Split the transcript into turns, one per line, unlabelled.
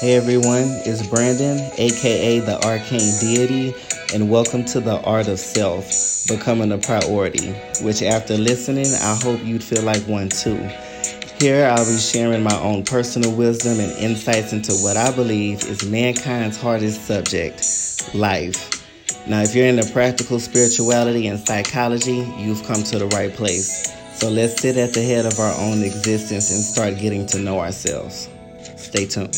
Hey everyone, it's Brandon, aka the Arcane Deity, and welcome to the Art of Self, Becoming a Priority, which after listening, I hope you'd feel like one too. Here I'll be sharing my own personal wisdom and insights into what I believe is mankind's hardest subject life. Now, if you're into practical spirituality and psychology, you've come to the right place. So let's sit at the head of our own existence and start getting to know ourselves. Stay tuned.